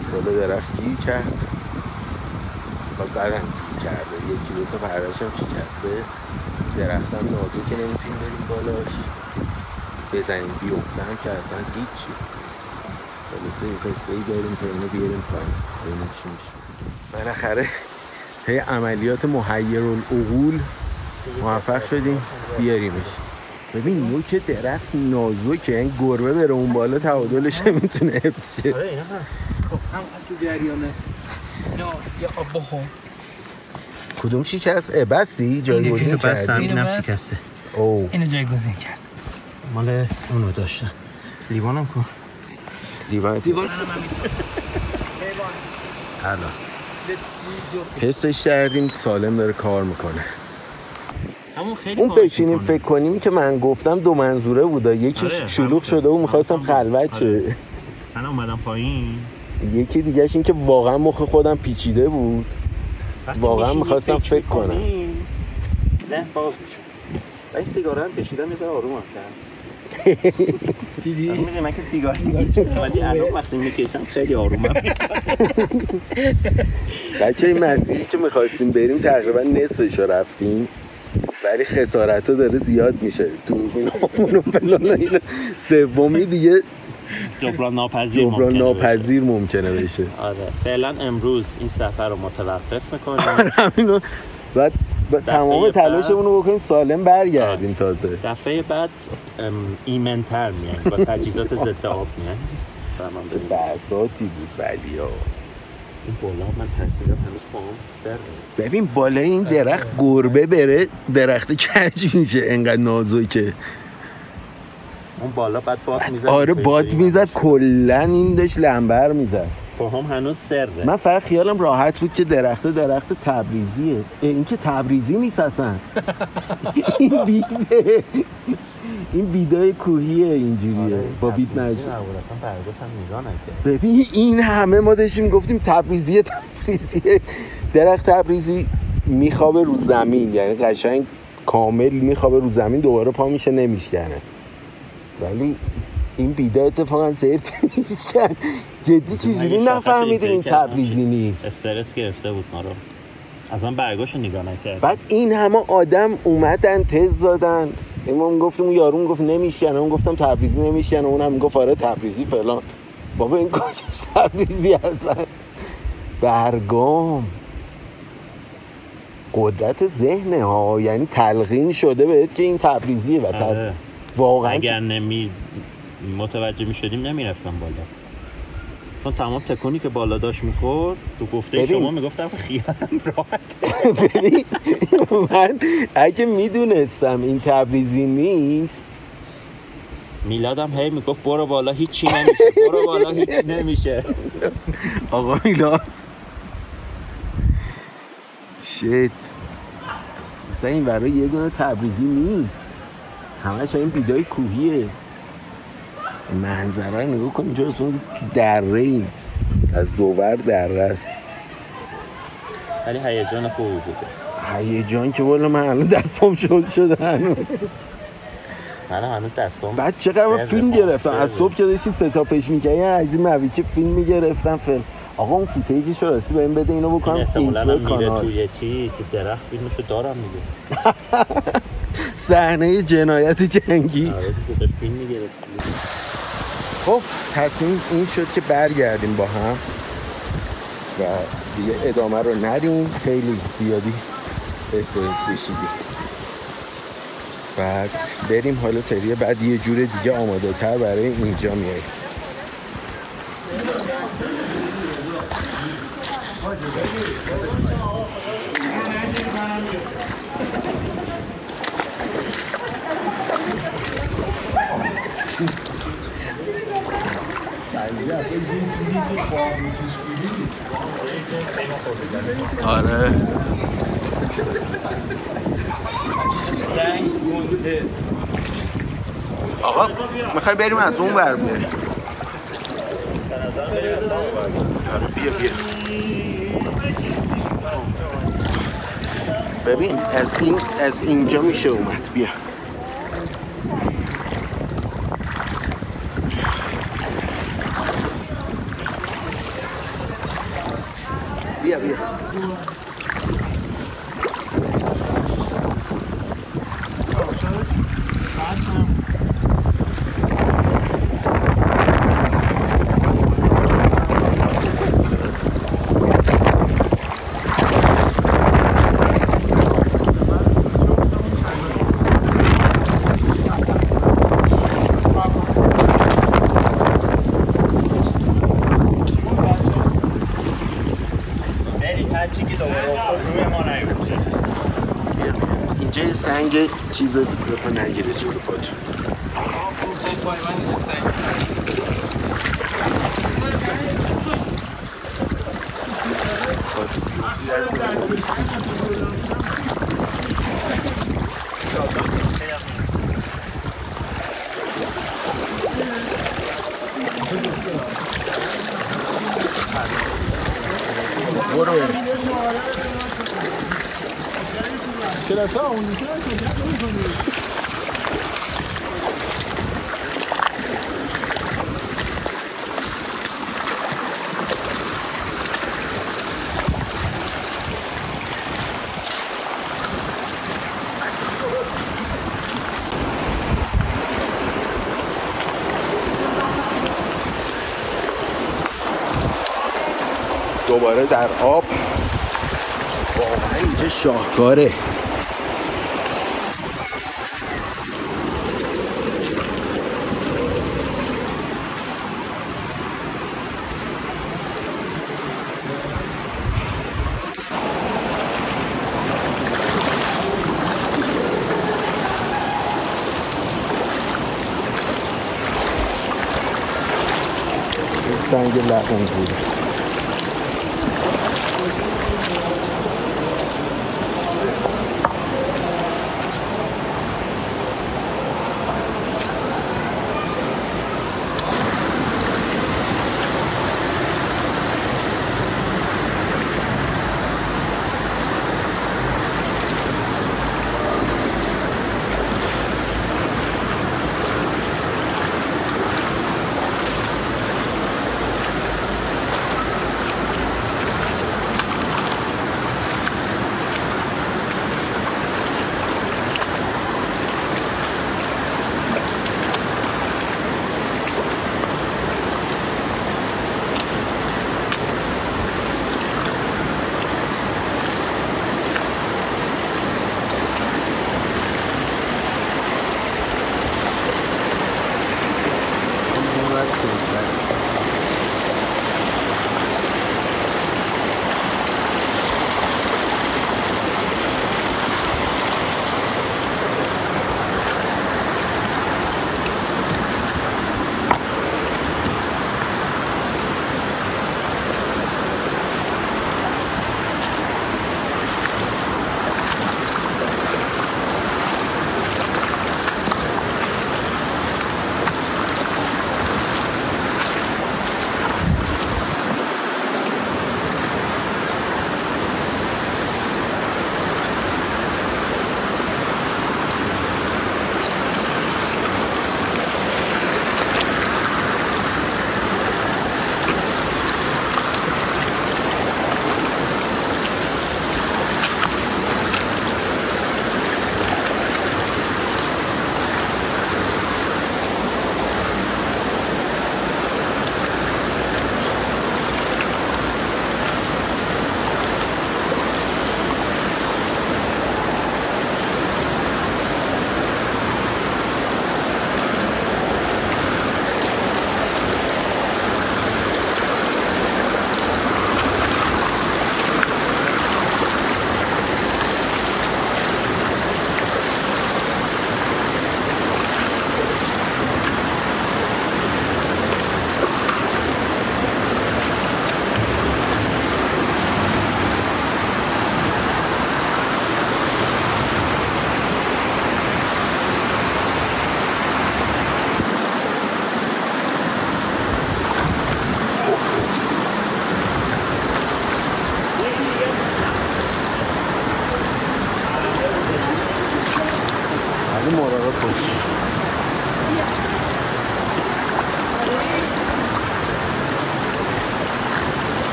رفت بالا درخت گیر کرد. و بعدم گیر کرده؟ یکی دو تا پرش هم شکسته درختم نازکه نمی‌تونیم بریم بالاش. بزنیم بیفتم که اصلا هیچی. خلاصه یه قصه ای داریم تا اینو بیاریم پایین. ببینیم چی میشه. بالاخره طی عملیات محیر العقول موفق شدیم. بیاریمش. ببین نوک درخت نازکه. این گربه بره اون بالا تعادلش می‌تونه حفظ شه. آره هم. خب هم اصل جریانه. اینا یا آب بخور. کدوم شکست؟ اه بستی؟ جایگزین کردی؟ اینو اینم بس. شکسته. او اینو جایگزین کرد. مال اونو داشتن لیوانم کن. لیوانت دیوار الان تستش کردیم سالم داره کار می‌کنه. همون خیلی اون بشینیم. فکر کنیم که من گفتم دو منظوره بودا یکیش آره، شلوغ شده و. می‌خواستم خلوت شه. آره. من اومدم پایین. یکی دیگهش این که واقعا مخ خودم پیچیده بود. واقعا می‌خواستم فکر کنم. ذهن باز میشه. ولی سیگاره هم کشیدم یه ذره آرومم کرد دیدی؟ می‌دونی من که سیگار نمی‌کشم ولی الان وقتی می‌کشم خیلی آرومم بچه این مسیری که می‌خواستیم بریم تقریبا نصفش رو رفتیم ولی خسارت ها داره زیاد میشه. دوربین و فلان سومی دیگه جبران ناپذیر جبران ممکنه بشه. ناپذیر ممکنه بشه. آره. فعلا امروز این سفر رو متوقف می‌کنیم. همینو. بعد تمام تلاشمون رو بکنیم سالم برگردیم تازه. دفعه بعد ایمنتر میایم با تجهیزات ضد آب میایم. تمام چه بحثاتی بود ولی ها. این بالا من ترسیدم هنوز با هم سر ببین بالای این درخت گربه بره درخت کج میشه؟ انقدر نازکه. اون بالا بعد باد می‌زد آره باد می‌زد کلا این داشت لنبر می‌زد. با هم هنوز سره. من فقط خیالم راحت بود که درخت درخت تبریزیه. این که تبریزی نیست اصلا. این بیده. این بیدای کوهیه اینجوریه. با بید نکرد. ببین این همه ما داشتیم گفتیم تبریزی تبریزی. درخت تبریزی میخوابه رو زمین. یعنی قشنگ کامل میخوابه رو زمین دوباره پا میشه نمیشکنه. ولی این بیدا اتفاقا سرت میشکن جدی چجوری شاخص نفهمیدیم این. تبریزی نیست؟ استرس گرفته بود ما رو. اصلا برگاش رو نگاه نکرد بعد این همه آدم اومدن تز دادن. ما گفتم اون یارو گفت نمیشکنه اون گفتم تبریزی نمیشکنه اونم گفت آره تبریزی فلان. بابا این کجاش تبریزی هستن برگام. قدرت ذهنه ها یعنی تلقین شده بهت که این تبریزیه و تب... واقعا اگر نمی متوجه می شدیم نمی‌رفتم بالا. چون تمام تکونی که بالا داشت می‌خورد تو گفته ببین. شما می‌گفتم خیالم راحت. ببین من اگه می‌دونستم این تبریزی نیست میلادم هی می‌گفت برو بالا هیچی نمیشه برو بالا هیچی نمیشه. آقا میلاد. اصلا این برای یه دونه تبریزی نیست. همش این بیدای کوهیه. منظره رو نگاه کن اینجا اصلا دره ایم از دوور دره است. ولی هیجان خوبی بوده هیجان که والا من الان دست پام شد شده هنوز. من هنوز دستم بعد چقدر من فیلم گرفتم؟ از. صبح که داشتی ستاپش می‌کنی از این موی که فیلم می‌گرفتم فیلم. آقا اون فوتیجش رو راستی به این بده اینو بکنم احتمالا اینترو هم میره توی چی؟ تو درخت فیلمشو دارم میگه. صحنه جنایت جنگی. آره خب تصمیم این شد که برگردیم با هم و دیگه ادامه رو ندیم. خیلی زیادی استرس کشیدیم بعد بریم حالا سری بعد یه جور دیگه آماده تر برای اینجا میاییم آره. آقا می‌خوای بریم از اون ور بریم بیا بیا. ببین از این از اینجا میشه اومد. بیا. sabia. اینجا سنگ چیز بپا نگیره جلو پاتون اینجا سنگ برو دوباره در آب. واقعا اینجا شاهکاره. سنگ لغونزی ولی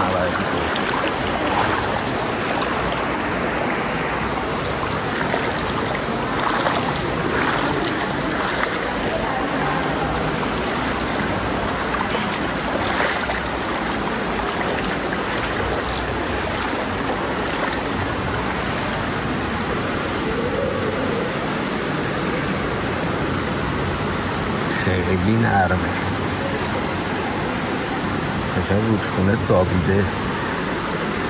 ور من قشنگ رودخونه سابیده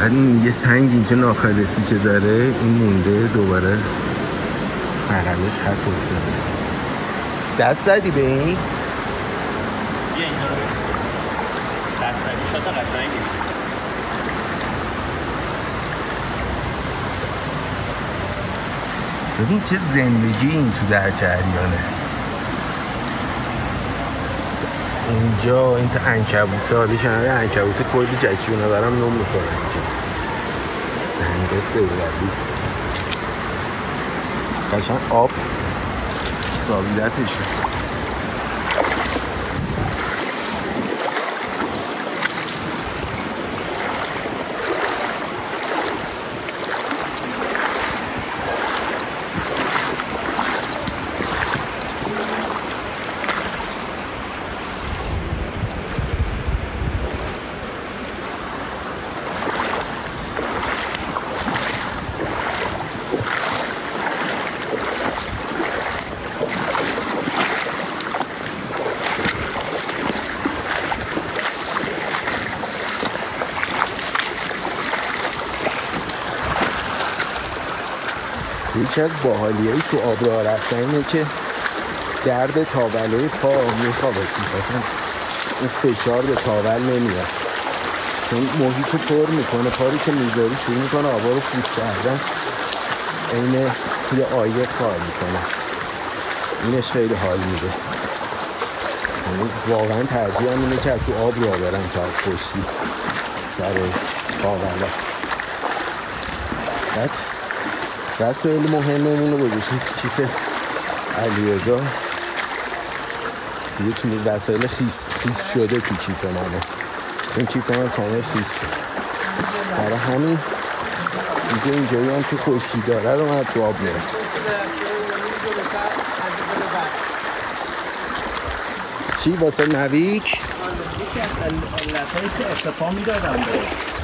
بعد این یه سنگ اینجا ناخالصی که داره این مونده دوباره بغلش خط افتاده. دست زدی به این؟ دستری شات قشنگی ببین چه زندگی این تو در جریانه. اینجا این تا انکبوته حالی شنبه انکبوته کلی جکیونه برم نم می‌خورن اینجا سنگ سیولی قشنگ آب. ساویدتشون یکی از باحالی های تو آب راه رفتن اینه که درد تاوله پا میخوابه. اصلا اون فشار به تاول نمیاد. چون محیط رو پر می‌کنه پاری که می‌ذاری شروع می‌کنه آبا رو فوت کردن. عین توی آیه کار می‌کنه. اینش خیلی حال میده. یعنی واقعا ترجیح هم اینه که تو آب را برم تا از پشتی سر تاوله بعد وسایل مهممون رو گذاشتیم. تو کیف علیرضا. دیگه تو وسایل خیس, خیس شده تو کیف منه. چون کیف من کامل خیس شد. برای همین دیگه اینجایی هم که خشکی داره رو من تو آب میرم. چی؟ واسه نویک؟ علتهایی که اتفاق می‌دادم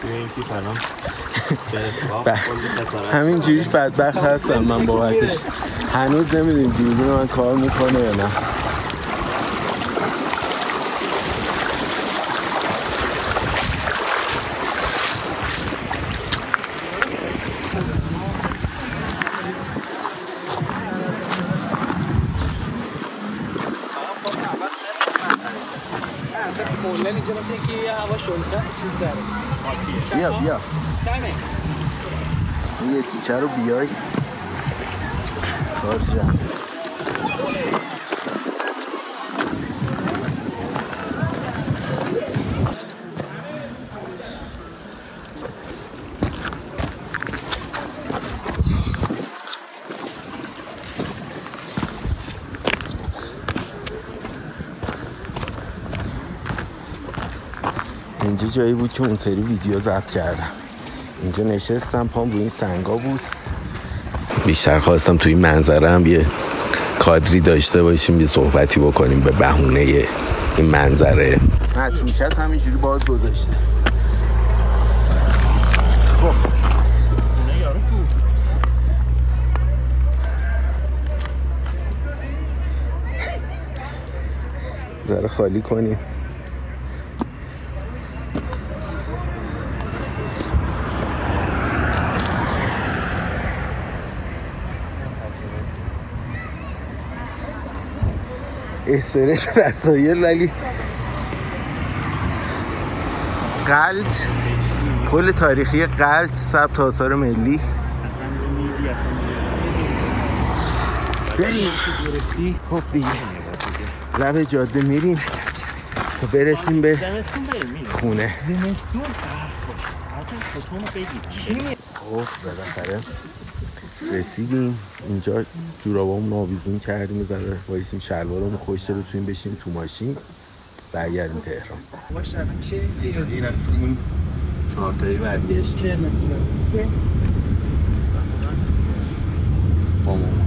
همین جوریش بدبخت هستم من بابتش هنوز نمی‌دونیم دوربین من کار می‌کنه یا نه. کلا اینجا مثل اینکه یه هوا شلتر چیز داره. بیا بیا. کمه یه تیکه رو بیای. کار جمع. اینجا جایی بود که اون سری ویدیو ضبط کردم. اینجا نشستم پام روی این سنگا بود. بیشتر خواستم توی این منظره هم یه کادری داشته باشیم یه صحبتی بکنیم به بهونه این منظره. متروکس همینجوری باز گذاشته. خب. ذره خالی کنیم. استرس وسایل ولی قلط کل تاریخی قلط ثبت آثار ملی. بریم. خب دیگه. لب جاده میریم. تا برسیم به خونه. خب بالاخره رسیدیم. اینجا جورابامو آویزون کردیم و ذره وایسیم شلوارمون خوش رو تویم بشیم تو ماشین. برگردیم تهران. سه تا دیگه رفتیم چهار تایی برگشتیم با مامانم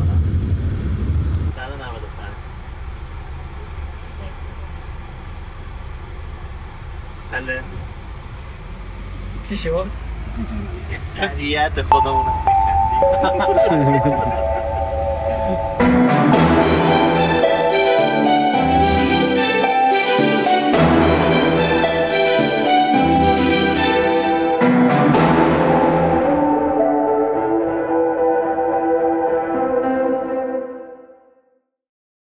بله. چی شد؟ خودمونم Hahaha